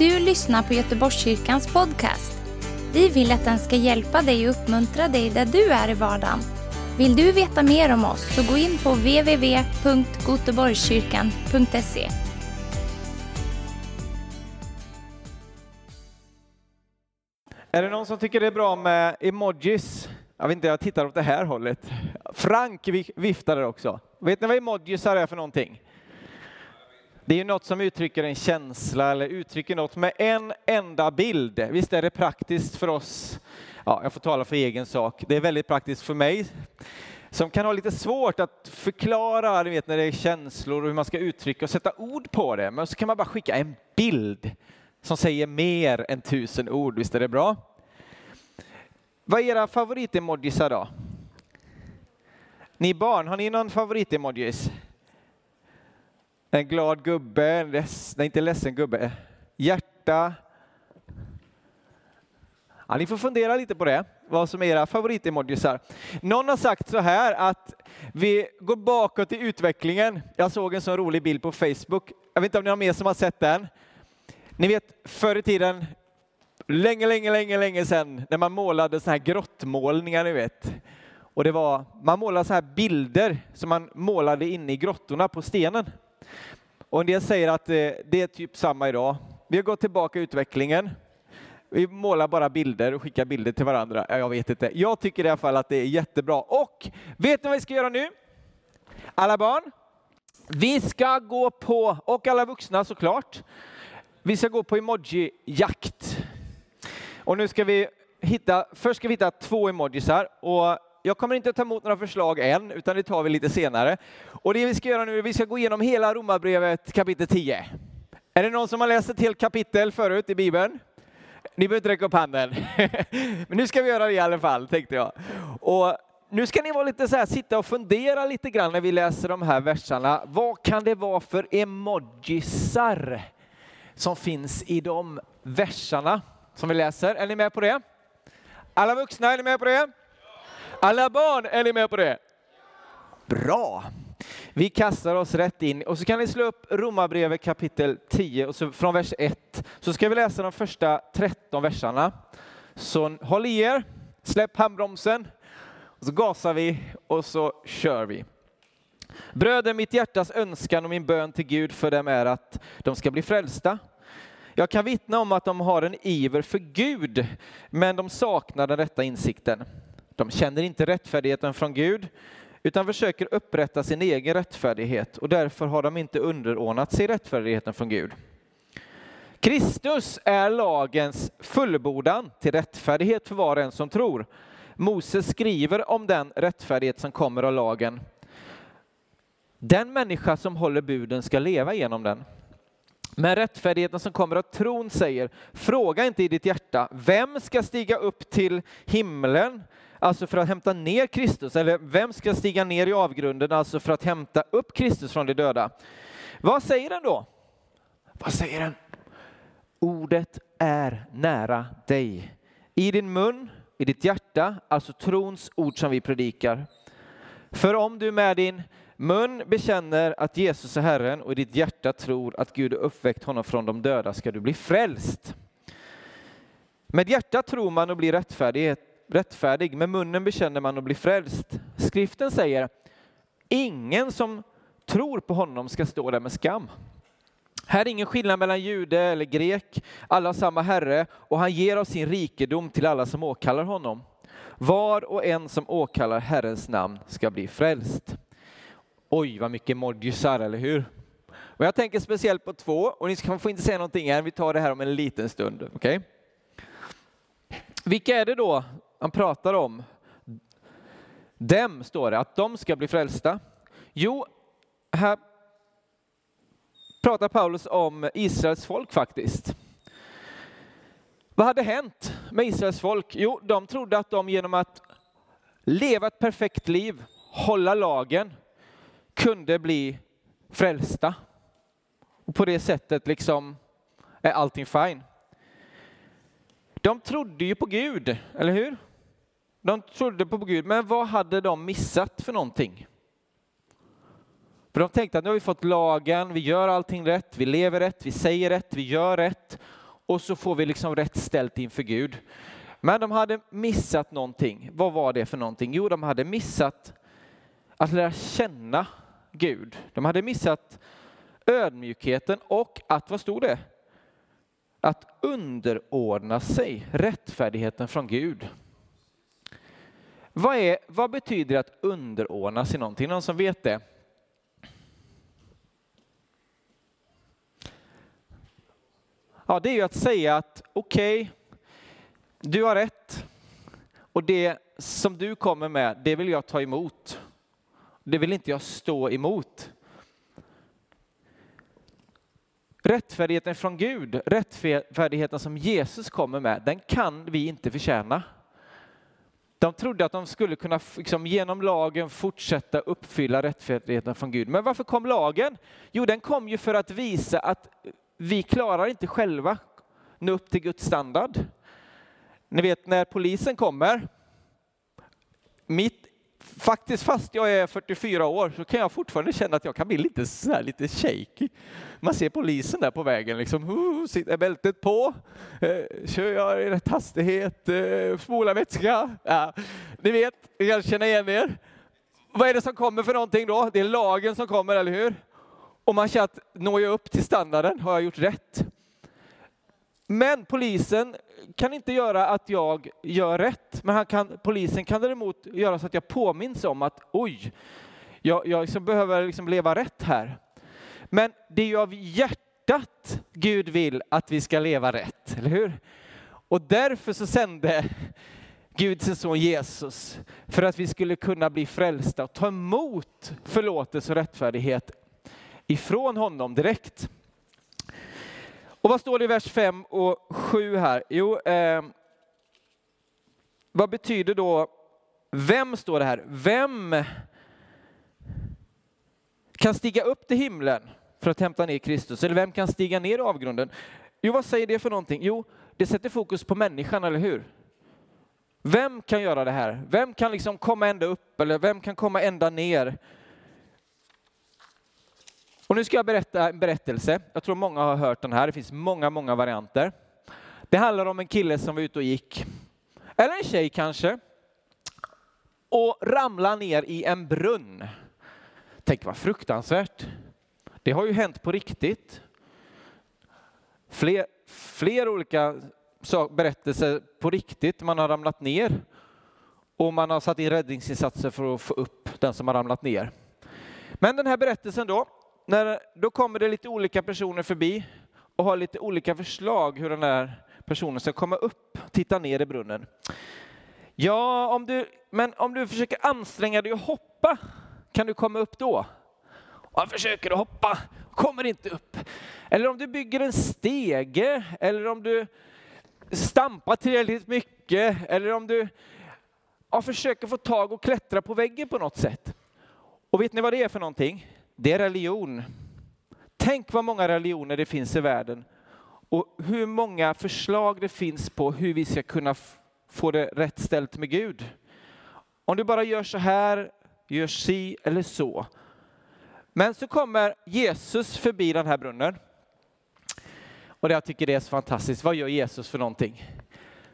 du lyssnar på Göteborgskyrkans podcast. Vi vill att den ska hjälpa dig och uppmuntra dig där du är i vardagen. Vill du veta mer om oss så gå in på www.goteborgskyrkan.se. Är det någon som tycker det är bra med emojis? Jag vet inte, jag tittar åt det här hållet. Frank viftade viftar där också. Vet ni vad emojis är för någonting? Det är ju något som uttrycker en känsla eller uttrycker något med en enda bild. Visst är det praktiskt för oss? Ja, jag får tala för egen sak. Det är väldigt praktiskt för mig som kan ha lite svårt att förklara, ni vet när det är känslor och hur man ska uttrycka och sätta ord på det. Men så kan man bara skicka en bild som säger mer än tusen ord. Visst är det bra? Vad är era favoritemojisar då? Ni barn, har ni någon favoritemojis? En glad gubbe, en leds, nej inte ledsen gubbe, hjärta. Ja, ni får fundera lite på det, vad som är era favoritemojisar. Någon har sagt så här att vi går bakåt i utvecklingen. Jag såg en sån rolig bild på Facebook. Jag vet inte om ni har mer som har sett den. Ni vet förr i tiden, länge, länge, länge, länge sedan, när man målade såna här grottmålningar, ni vet. Och det var, man målade så här bilder som man målade inne i grottorna på stenen. Och en del säger att eh, det är typ samma idag. Vi har gått tillbaka i utvecklingen. Vi målar bara bilder och skickar bilder till varandra. Jag vet inte. Jag tycker i alla fall att det är jättebra. Och vet ni vad vi ska göra nu? Alla barn, vi ska gå på, och alla vuxna såklart, vi ska gå på emoji-jakt. Och nu ska vi hitta, först ska vi hitta två emojisar och jag kommer inte att ta emot några förslag än, utan det tar vi lite senare. Och det vi ska göra nu är att vi ska gå igenom hela Romarbrevet kapitel 10. Är det någon som har läst ett helt kapitel förut i Bibeln? Ni behöver inte räcka upp handen. Men nu ska vi göra det i alla fall, tänkte jag. Och nu ska ni vara lite så här, sitta och fundera lite grann när vi läser de här verserna. Vad kan det vara för emojisar som finns i de verserna som vi läser? Är ni med på det? Alla vuxna, är ni med på det? Alla barn, är ni med på det? Bra! Vi kastar oss rätt in och så kan ni slå upp Romarbrevet kapitel 10 och så från vers 1 så ska vi läsa de första 13 verserna. Så håll i er, släpp handbromsen och så gasar vi och så kör vi. Bröder, mitt hjärtas önskan och min bön till Gud för dem är att de ska bli frälsta. Jag kan vittna om att de har en iver för Gud, men de saknar den rätta insikten. De känner inte rättfärdigheten från Gud, utan försöker upprätta sin egen rättfärdighet och därför har de inte underordnat sig rättfärdigheten från Gud. Kristus är lagens fullbordan till rättfärdighet för var och en som tror. Moses skriver om den rättfärdighet som kommer av lagen. Den människa som håller buden ska leva genom den. Men rättfärdigheten som kommer av tron säger, fråga inte i ditt hjärta, vem ska stiga upp till himlen, alltså för att hämta ner Kristus, eller vem ska stiga ner i avgrunden, alltså för att hämta upp Kristus från de döda? Vad säger den då? Vad säger den? Ordet är nära dig, i din mun, i ditt hjärta, alltså trons ord som vi predikar. För om du med din mun bekänner att Jesus är Herren och i ditt hjärta tror att Gud har uppväckt honom från de döda ska du bli frälst. Med hjärtat tror man och blir rättfärdig, rättfärdig, med munnen bekänner man och blir frälst. Skriften säger, ingen som tror på honom ska stå där med skam. Här är ingen skillnad mellan jude eller grek, alla har samma Herre och han ger av sin rikedom till alla som åkallar honom. Var och en som åkallar Herrens namn ska bli frälst. Oj, vad mycket emojisar, eller hur? Och jag tänker speciellt på två, och ni får inte säga någonting än, vi tar det här om en liten stund. Okay? Vilka är det då han pratar om? Dem, står det, att de ska bli frälsta. Jo, här pratar Paulus om Israels folk faktiskt. Vad hade hänt med Israels folk? Jo, de trodde att de genom att leva ett perfekt liv, hålla lagen, kunde bli frälsta. Och på det sättet liksom är allting fine. De trodde ju på Gud, eller hur? De trodde på Gud, men vad hade de missat för någonting? För de tänkte att nu har vi fått lagen, vi gör allting rätt, vi lever rätt, vi säger rätt, vi gör rätt. och så får vi liksom rätt ställt inför Gud. Men de hade missat någonting. Vad var det för någonting? Jo, de hade missat att lära känna Gud. De hade missat ödmjukheten och att, vad stod det? Att underordna sig rättfärdigheten från Gud. Vad, är, vad betyder att underordna sig någonting? Någon som vet det? Ja, det är ju att säga att okej, okay, du har rätt och det som du kommer med, det vill jag ta emot. Det vill inte jag stå emot. Rättfärdigheten från Gud, rättfärdigheten som Jesus kommer med, den kan vi inte förtjäna. De trodde att de skulle kunna liksom, genom lagen fortsätta uppfylla rättfärdigheten från Gud. Men varför kom lagen? Jo, den kom ju för att visa att vi klarar inte själva nå upp till Guds standard. Ni vet när polisen kommer, mitt, faktiskt fast jag är 44 år så kan jag fortfarande känna att jag kan bli lite, så här, lite shaky. Man ser polisen där på vägen, liksom, uh, sitter bältet på, Eh, kör jag i rätt hastighet, Eh, spolar vätska. Ja, ni vet, ni kan känna igen er. Vad är det som kommer för någonting då? Det är lagen som kommer, eller hur? Och man känner att når jag upp till standarden? Har jag gjort rätt? Men polisen kan inte göra att jag gör rätt, men han kan, polisen kan däremot göra så att jag påminns om att oj, jag, jag liksom behöver liksom leva rätt här. Men det är ju av hjärtat Gud vill att vi ska leva rätt, eller hur? Och därför så sände Gud sin son Jesus för att vi skulle kunna bli frälsta och ta emot förlåtelse och rättfärdighet ifrån honom direkt. Och vad står det i vers 5 och 7 här? Jo, eh, vad betyder då, vem står det här? Vem kan stiga upp till himlen för att hämta ner Kristus? Eller vem kan stiga ner i avgrunden? Jo, vad säger det för någonting? Jo, det sätter fokus på människan, eller hur? Vem kan göra det här? Vem kan liksom komma ända upp eller vem kan komma ända ner? Och nu ska jag berätta en berättelse. Jag tror många har hört den här. Det finns många, många varianter. Det handlar om en kille som var ute och gick, eller en tjej kanske, och ramlade ner i en brunn. Tänk vad fruktansvärt. Det har ju hänt på riktigt. Fler, fler olika berättelser på riktigt. Man har ramlat ner och man har satt in räddningsinsatser för att få upp den som har ramlat ner. Men den här berättelsen då, när, då kommer det lite olika personer förbi och har lite olika förslag hur den här personen ska komma upp, titta ner i brunnen. Ja, om du, men om du försöker anstränga dig och hoppa, kan du komma upp då? Och försöker att hoppa, kommer inte upp. Eller om du bygger en stege, eller om du stampar tillräckligt mycket, eller om du ja, försöker få tag och klättra på väggen på något sätt. Och vet ni vad det är för någonting? Det är religion. Tänk vad många religioner det finns i världen och hur många förslag det finns på hur vi ska kunna få det rätt ställt med Gud. Om du bara gör så här, gör si eller så. Men så kommer Jesus förbi den här brunnen. Och det jag tycker det är så fantastiskt. Vad gör Jesus för någonting?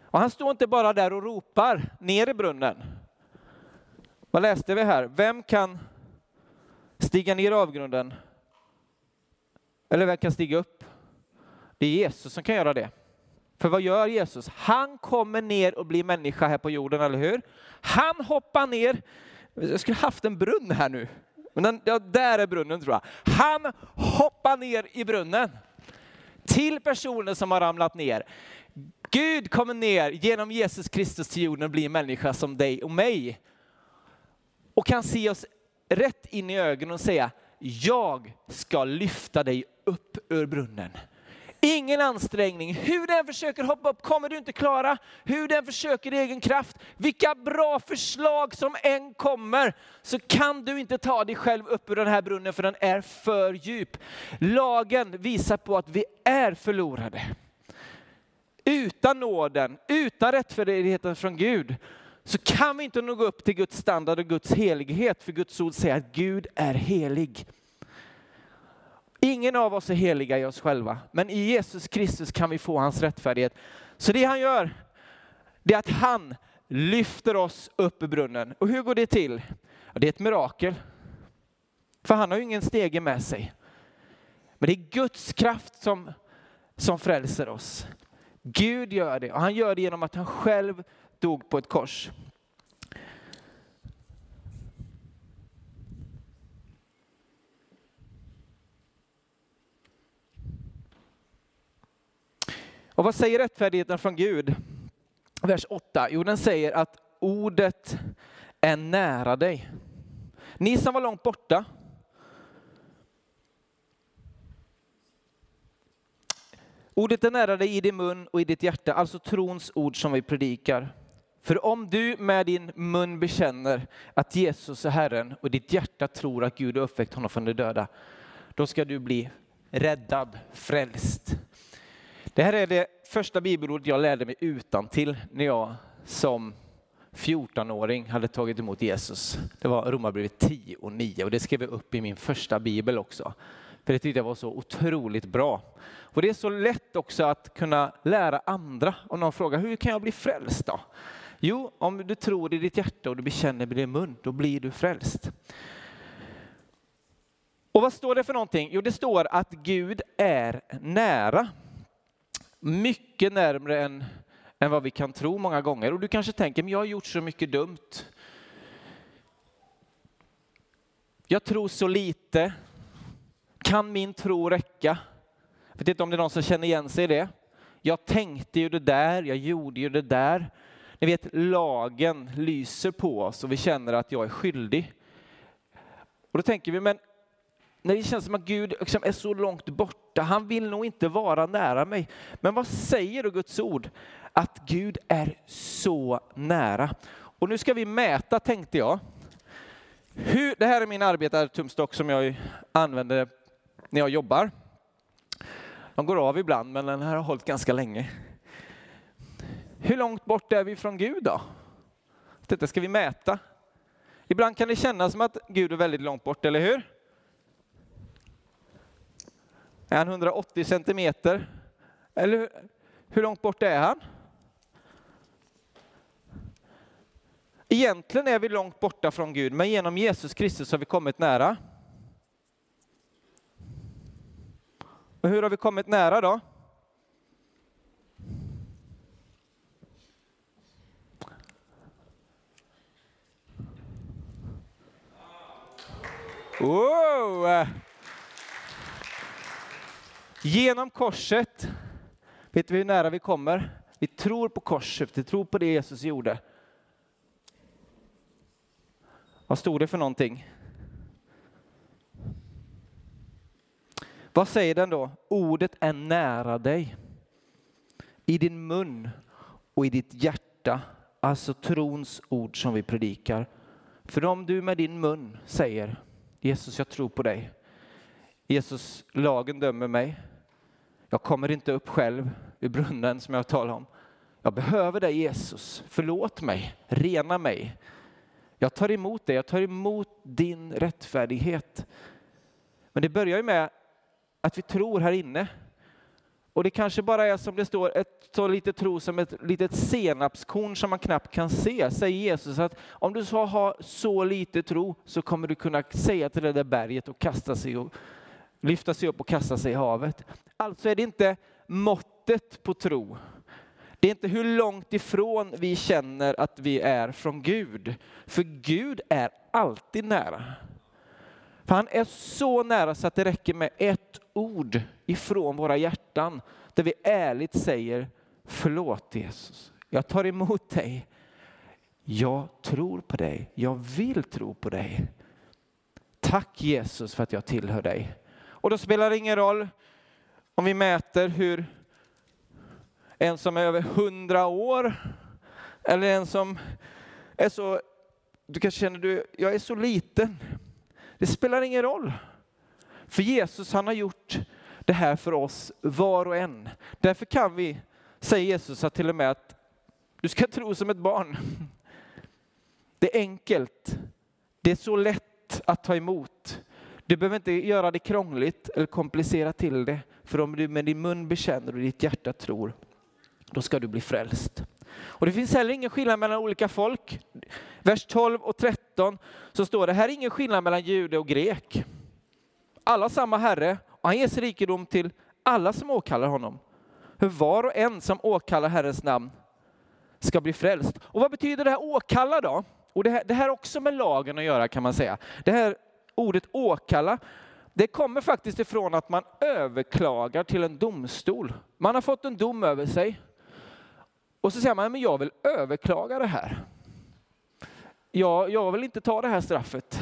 Och han står inte bara där och ropar ner i brunnen. Vad läste vi här? Vem kan stiga ner i avgrunden? Eller vem kan stiga upp? Det är Jesus som kan göra det. För vad gör Jesus? Han kommer ner och blir människa här på jorden, eller hur? Han hoppar ner. Jag skulle haft en brunn här nu. Men den, ja, där är brunnen tror jag. Han hoppar ner i brunnen till personen som har ramlat ner. Gud kommer ner genom Jesus Kristus till jorden och blir människa som dig och mig. Och kan se oss rätt in i ögonen och säga, jag ska lyfta dig upp ur brunnen. Ingen ansträngning. Hur den försöker hoppa upp kommer du inte klara. Hur den försöker i egen kraft. Vilka bra förslag som än kommer så kan du inte ta dig själv upp ur den här brunnen för den är för djup. Lagen visar på att vi är förlorade. Utan nåden, utan rättfärdigheten från Gud så kan vi inte nå upp till Guds standard och Guds helighet, för Guds ord säger att Gud är helig. Ingen av oss är heliga i oss själva, men i Jesus Kristus kan vi få hans rättfärdighet. Så det han gör, det är att han lyfter oss upp ur brunnen. Och hur går det till? Det är ett mirakel. För han har ju ingen stege med sig. Men det är Guds kraft som, som frälser oss. Gud gör det och han gör det genom att han själv dog på ett kors. Och vad säger rättfärdigheten från Gud? Vers 8. Jo, den säger att ordet är nära dig. Ni som var långt borta. Ordet är nära dig i din mun och i ditt hjärta, alltså trons ord som vi predikar. För om du med din mun bekänner att Jesus är Herren och ditt hjärta tror att Gud har uppväckt honom från de döda, då ska du bli räddad, frälst. Det här är det första bibelordet jag lärde mig utan till när jag som 14-åring hade tagit emot Jesus. Det var Romarbrevet 10 och 9 och det skrev jag upp i min första bibel också. För det tyckte jag var så otroligt bra. Och det är så lätt också att kunna lära andra. Om någon frågar, hur kan jag bli frälst då? Jo, om du tror i ditt hjärta och du bekänner med din mun, då blir du frälst. Och vad står det för någonting? Jo, det står att Gud är nära. Mycket närmre än, än vad vi kan tro många gånger. Och du kanske tänker, men jag har gjort så mycket dumt. Jag tror så lite. Kan min tro räcka? Jag vet inte om det är någon som känner igen sig i det. Jag tänkte ju det där, jag gjorde ju det där. Ni vet, lagen lyser på oss och vi känner att jag är skyldig. Och då tänker vi, men när det känns som att Gud liksom är så långt borta, han vill nog inte vara nära mig. Men vad säger då Guds ord? Att Gud är så nära. Och nu ska vi mäta, tänkte jag. Hur, det här är min arbetartumstock som jag använder när jag jobbar. De går av ibland, men den här har hållit ganska länge. Hur långt bort är vi från Gud då? Detta ska vi mäta. Ibland kan det kännas som att Gud är väldigt långt bort, eller hur? Är han 180 centimeter? Eller hur långt bort är han? Egentligen är vi långt borta från Gud, men genom Jesus Kristus har vi kommit nära. Och hur har vi kommit nära då? Wow! Genom korset, vet vi hur nära vi kommer? Vi tror på korset, vi tror på det Jesus gjorde. Vad stod det för någonting? Vad säger den då? Ordet är nära dig. I din mun och i ditt hjärta. Alltså trons ord som vi predikar. För om du med din mun säger Jesus, jag tror på dig. Jesus, lagen dömer mig. Jag kommer inte upp själv ur brunnen som jag talar om. Jag behöver dig Jesus. Förlåt mig, rena mig. Jag tar emot dig, jag tar emot din rättfärdighet. Men det börjar ju med att vi tror här inne. Och det kanske bara är som det står, ett så lite tro som ett litet senapskorn som man knappt kan se, säger Jesus att om du så har så lite tro så kommer du kunna säga till det där berget och kasta sig och lyfta sig upp och kasta sig i havet. Alltså är det inte måttet på tro. Det är inte hur långt ifrån vi känner att vi är från Gud. För Gud är alltid nära. För han är så nära så att det räcker med ett ord ifrån våra hjärtan där vi ärligt säger förlåt Jesus. Jag tar emot dig. Jag tror på dig. Jag vill tro på dig. Tack Jesus för att jag tillhör dig. Och då spelar det ingen roll om vi mäter hur en som är över hundra år eller en som är så, du kanske känner du, jag är så liten. Det spelar ingen roll. För Jesus han har gjort det här för oss var och en. Därför kan vi, säger Jesus att till och med att du ska tro som ett barn. Det är enkelt. Det är så lätt att ta emot. Du behöver inte göra det krångligt eller komplicera till det, för om du med din mun bekänner och ditt hjärta tror, då ska du bli frälst. Och det finns heller ingen skillnad mellan olika folk. Vers 12 och 13 så står det, här är ingen skillnad mellan jude och grek. Alla samma Herre och han ger rikedom till alla som åkallar honom. Hur var och en som åkallar Herrens namn ska bli frälst. Och vad betyder det här åkalla då? Och det här, det här också med lagen att göra kan man säga. Det här ordet åkalla, det kommer faktiskt ifrån att man överklagar till en domstol. Man har fått en dom över sig. Och så säger man, men jag vill överklaga det här. Jag, jag vill inte ta det här straffet.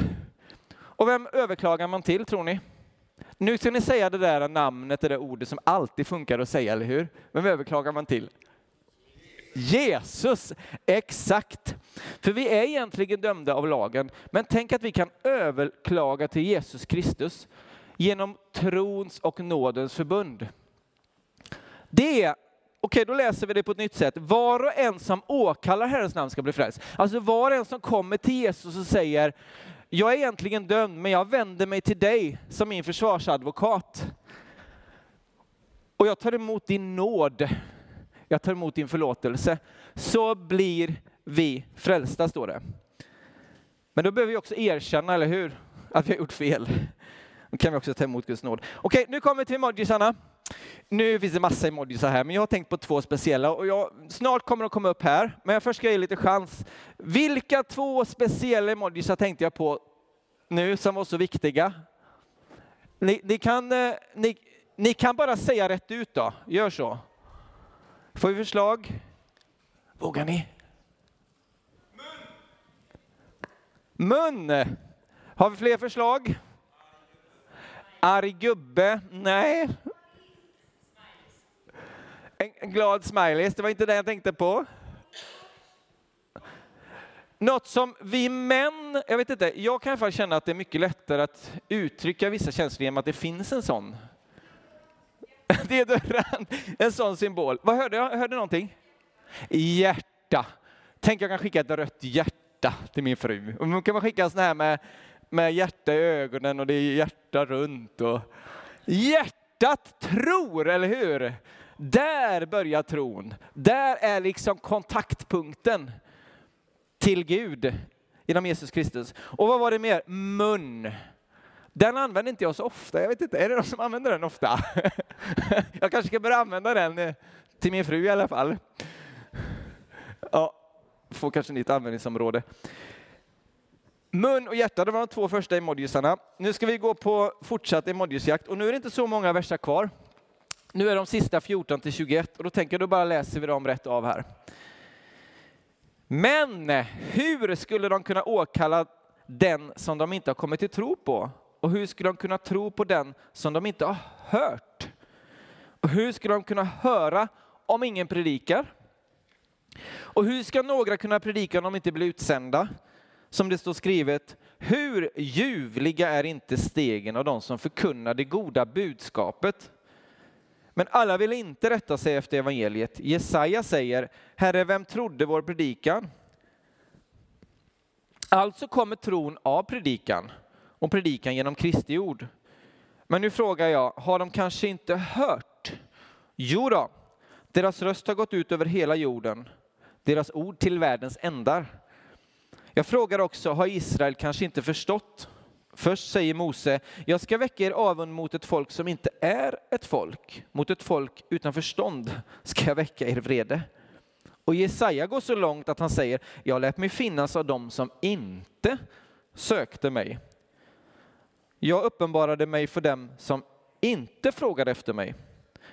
Och vem överklagar man till tror ni? Nu ska ni säga det där namnet, det där ordet som alltid funkar att säga, eller hur? Vem överklagar man till? Jesus, exakt. För vi är egentligen dömda av lagen, men tänk att vi kan överklaga till Jesus Kristus genom trons och nådens förbund. Det okej då läser vi det på ett nytt sätt. Var och en som åkallar Herrens namn ska bli frälst. Alltså var och en som kommer till Jesus och säger, jag är egentligen dömd, men jag vänder mig till dig som min försvarsadvokat. Och jag tar emot din nåd jag tar emot din förlåtelse, så blir vi frälsta, står det. Men då behöver vi också erkänna, eller hur, att vi har gjort fel. Kan vi också ta emot Guds nåd. Okej, nu kommer vi till emojisarna. Nu finns det massa emojisar här, men jag har tänkt på två speciella och jag, snart kommer de komma upp här. Men jag först ska ge lite chans. Vilka två speciella emojisar tänkte jag på nu som var så viktiga? Ni, ni kan, eh, ni, ni kan bara säga rätt ut då, gör så. Får vi förslag? Vågar ni? Mun. Mun. Har vi fler förslag? Arg gubbe? Nej. En glad smileys, det var inte det jag tänkte på. Något som vi män, jag vet inte, jag kan i alla fall känna att det är mycket lättare att uttrycka vissa känslor genom att det finns en sån Deodorant, en sån symbol. Vad hörde jag? hörde någonting? Hjärta. Tänk jag kan skicka ett rött hjärta till min fru. Och kan man skicka sån här med, med hjärta i ögonen och det är hjärta runt. Och... Hjärtat tror, eller hur? Där börjar tron. Där är liksom kontaktpunkten till Gud genom Jesus Kristus. Och vad var det mer? Mun. Den använder inte jag så ofta. Jag vet inte, är det någon som använder den ofta? jag kanske ska börja använda den eh, till min fru i alla fall. Ja, får kanske nytt användningsområde. Mun och hjärta, det var de två första emojisarna. Nu ska vi gå på fortsatt emojisjakt och nu är det inte så många verser kvar. Nu är de sista 14 till 21 och då tänker jag då bara läser vi dem rätt av här. Men hur skulle de kunna åkalla den som de inte har kommit till tro på? Och hur skulle de kunna tro på den som de inte har hört? Och hur skulle de kunna höra om ingen predikar? Och hur ska några kunna predika om de inte blir utsända? Som det står skrivet, hur ljuvliga är inte stegen av de som förkunnar det goda budskapet? Men alla vill inte rätta sig efter evangeliet. Jesaja säger, Herre, vem trodde vår predikan? Alltså kommer tron av predikan och predikan genom Kristi ord. Men nu frågar jag, har de kanske inte hört? Jo då, deras röst har gått ut över hela jorden, deras ord till världens ändar. Jag frågar också, har Israel kanske inte förstått? Först säger Mose, jag ska väcka er avund mot ett folk som inte är ett folk. Mot ett folk utan förstånd ska jag väcka er vrede. Och Jesaja går så långt att han säger, jag lät mig finnas av dem som inte sökte mig. Jag uppenbarade mig för dem som inte frågade efter mig.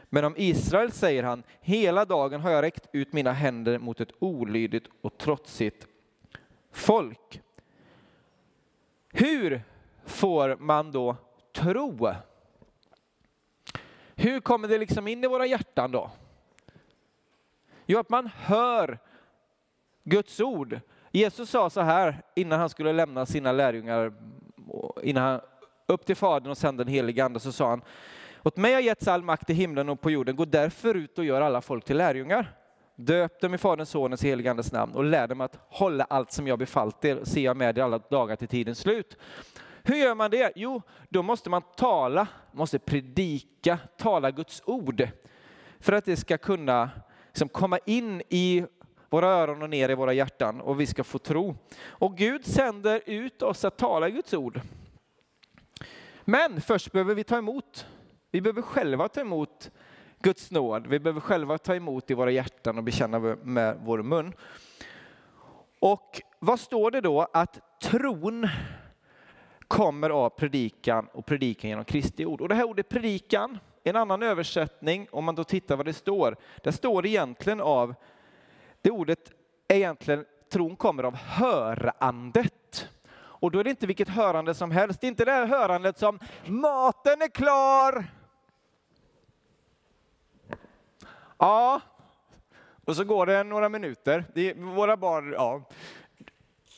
Men om Israel säger han, hela dagen har jag räckt ut mina händer mot ett olydigt och trotsigt folk. Hur får man då tro? Hur kommer det liksom in i våra hjärtan då? Jo, att man hör Guds ord. Jesus sa så här innan han skulle lämna sina lärjungar, innan han upp till Fadern och sen den helige Ande, så sa han, åt mig har getts all makt i himlen och på jorden, gå därför ut och gör alla folk till lärjungar. Döp dem i Faderns, Sonens och helige Andes namn och lär dem att hålla allt som jag befallt er, ser jag med er alla dagar till tidens slut. Hur gör man det? Jo, då måste man tala, måste predika, tala Guds ord. För att det ska kunna liksom, komma in i våra öron och ner i våra hjärtan och vi ska få tro. Och Gud sänder ut oss att tala Guds ord. Men först behöver vi ta emot. Vi behöver själva ta emot Guds nåd. Vi behöver själva ta emot i våra hjärtan och bekänna med vår mun. Och vad står det då? Att tron kommer av predikan och predikan genom Kristi ord. Och det här ordet predikan, en annan översättning, om man då tittar vad det står, Där står det egentligen av, det ordet är egentligen, tron kommer av hörandet. Och då är det inte vilket hörande som helst, det är inte det här hörandet som maten är klar. Ja, och så går det några minuter. Det våra barn, ja,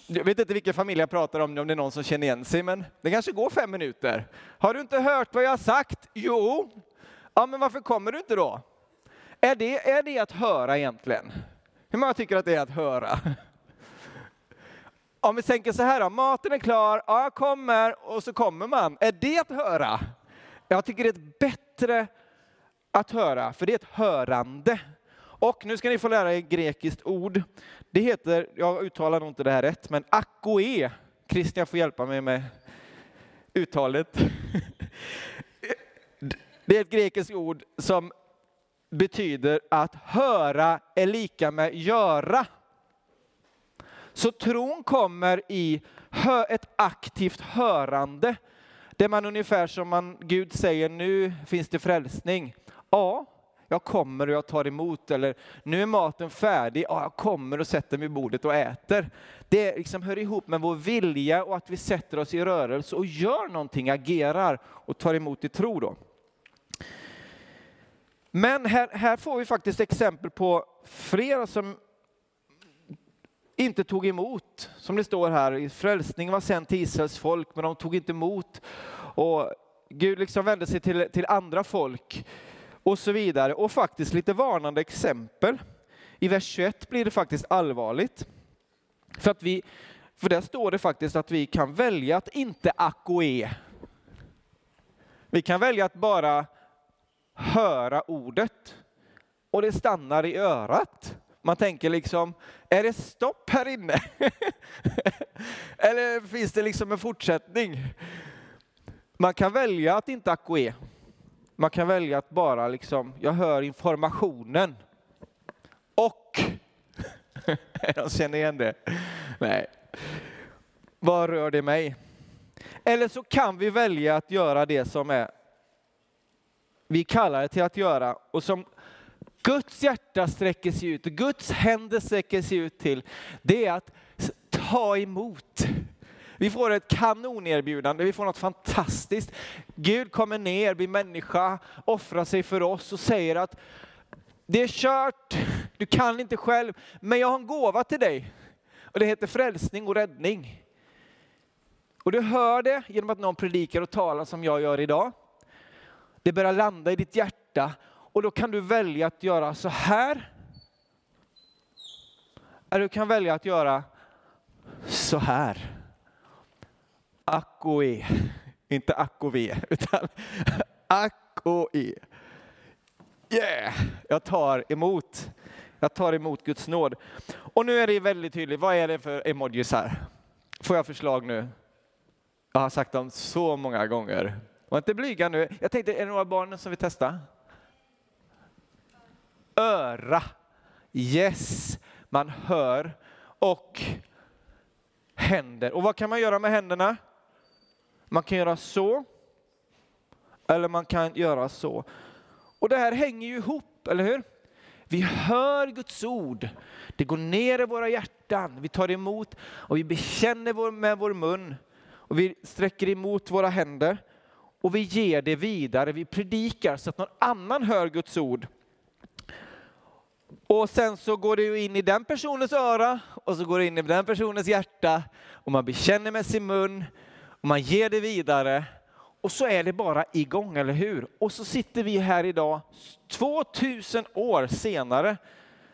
jag vet inte vilken familj jag pratar om, om det är någon som känner igen sig, men det kanske går fem minuter. Har du inte hört vad jag har sagt? Jo. Ja, men varför kommer du inte då? Är det, är det att höra egentligen? Hur många tycker att det är att höra? Om vi tänker så här då, maten är klar, ja jag kommer, och så kommer man. Är det att höra? Jag tycker det är ett bättre att höra, för det är ett hörande. Och nu ska ni få lära er grekiskt ord. Det heter, jag uttalar nog inte det här rätt, men akoe. Christian får hjälpa mig med uttalet. Det är ett grekiskt ord som betyder att höra är lika med göra. Så tron kommer i ett aktivt hörande, där man ungefär som man, Gud säger nu finns det frälsning. Ja, jag kommer och jag tar emot, eller nu är maten färdig, ja, jag kommer och sätter mig vid bordet och äter. Det liksom hör ihop med vår vilja och att vi sätter oss i rörelse och gör någonting, agerar och tar emot i tro. Då. Men här, här får vi faktiskt exempel på flera som inte tog emot, som det står här, frälsning var sänd till Israels folk, men de tog inte emot. Och Gud liksom vände sig till, till andra folk och så vidare. Och faktiskt lite varnande exempel. I vers 21 blir det faktiskt allvarligt. För, att vi, för där står det faktiskt att vi kan välja att inte akoe. Vi kan välja att bara höra ordet och det stannar i örat. Man tänker liksom, är det stopp här inne? Eller finns det liksom en fortsättning? Man kan välja att inte akoe. Man kan välja att bara liksom, jag hör informationen. Och, jag känner igen det. Nej. Vad rör det mig? Eller så kan vi välja att göra det som är vi kallar det till att göra och som Guds hjärta sträcker sig ut, och Guds händer sträcker sig ut till, det är att ta emot. Vi får ett kanonerbjudande, vi får något fantastiskt. Gud kommer ner, blir människa, offrar sig för oss och säger att det är kört, du kan inte själv, men jag har en gåva till dig. Och det heter frälsning och räddning. Och du hör det genom att någon predikar och talar som jag gör idag. Det börjar landa i ditt hjärta och då kan du välja att göra så här. Eller du kan välja att göra så här. Akkoe, inte akove, utan akkoe. Yeah, jag tar emot. Jag tar emot Guds nåd. Och nu är det väldigt tydligt, vad är det för emojis här? Får jag förslag nu? Jag har sagt dem så många gånger. Var inte blyga nu. Jag tänkte, är det några barn som vill testa? Öra. Yes, man hör. Och händer. Och vad kan man göra med händerna? Man kan göra så. Eller man kan göra så. Och det här hänger ju ihop, eller hur? Vi hör Guds ord. Det går ner i våra hjärtan. Vi tar emot och vi bekänner med vår mun. Och vi sträcker emot våra händer och vi ger det vidare. Vi predikar så att någon annan hör Guds ord. Och sen så går det in i den personens öra och så går det in i den personens hjärta och man bekänner med sin mun och man ger det vidare och så är det bara igång, eller hur? Och så sitter vi här idag, 2000 år senare,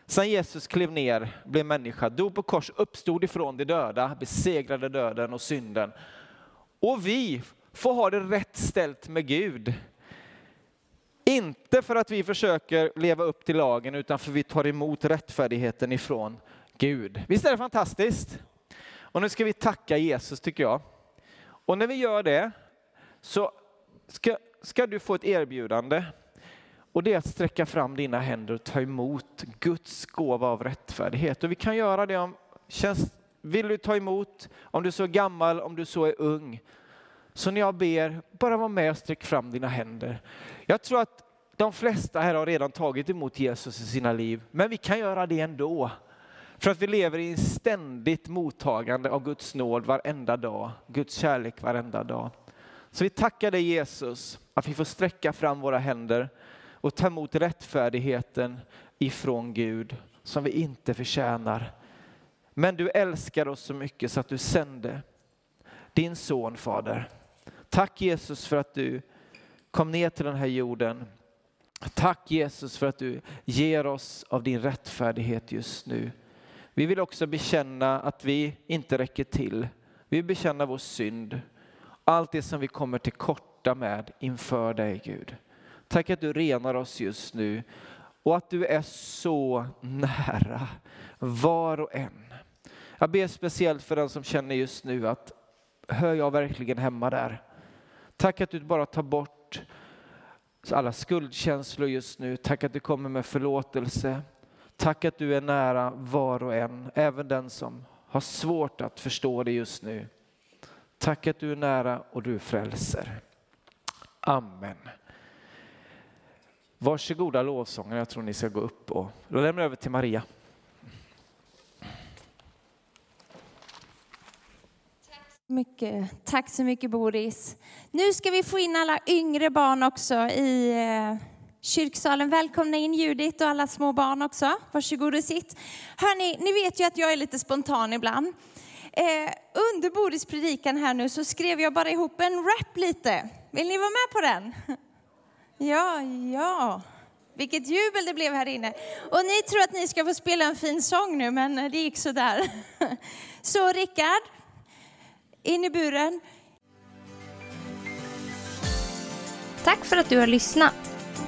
sedan Jesus klev ner, blev människa, dog på kors, uppstod ifrån de döda, besegrade döden och synden Och vi får ha det rätt ställt med Gud. Inte för att vi försöker leva upp till lagen utan för att vi tar emot rättfärdigheten ifrån Gud. Visst är det fantastiskt? Och nu ska vi tacka Jesus tycker jag. Och när vi gör det så ska, ska du få ett erbjudande. Och det är att sträcka fram dina händer och ta emot Guds gåva av rättfärdighet. Och vi kan göra det om, känns, vill du ta emot, om du så är gammal, om du så är ung. Så när jag ber, bara var med och sträck fram dina händer. Jag tror att de flesta här har redan tagit emot Jesus i sina liv, men vi kan göra det ändå. För att vi lever i ständigt mottagande av Guds nåd varenda dag, Guds kärlek varenda dag. Så vi tackar dig Jesus att vi får sträcka fram våra händer och ta emot rättfärdigheten ifrån Gud som vi inte förtjänar. Men du älskar oss så mycket så att du sände din son Fader. Tack Jesus för att du kom ner till den här jorden. Tack Jesus för att du ger oss av din rättfärdighet just nu. Vi vill också bekänna att vi inte räcker till. Vi vill bekänna vår synd. Allt det som vi kommer till korta med inför dig Gud. Tack att du renar oss just nu och att du är så nära var och en. Jag ber speciellt för den som känner just nu att hör jag verkligen hemma där? Tack att du bara tar bort alla skuldkänslor just nu. Tack att du kommer med förlåtelse. Tack att du är nära var och en, även den som har svårt att förstå det just nu. Tack att du är nära och du frälser. Amen. Varsågoda lovsångare, jag tror ni ska gå upp och lämna lämnar över till Maria. mycket. Tack så mycket Boris. Nu ska vi få in alla yngre barn också i eh, kyrksalen. Välkomna in Judit och alla små barn också. Varsågod och sitt. Hörni, ni vet ju att jag är lite spontan ibland. Eh, under Boris predikan här nu så skrev jag bara ihop en rap lite. Vill ni vara med på den? Ja, ja. Vilket jubel det blev här inne. Och ni tror att ni ska få spela en fin sång nu, men det gick så där. Så Rickard, in i buren. Tack för att du har lyssnat.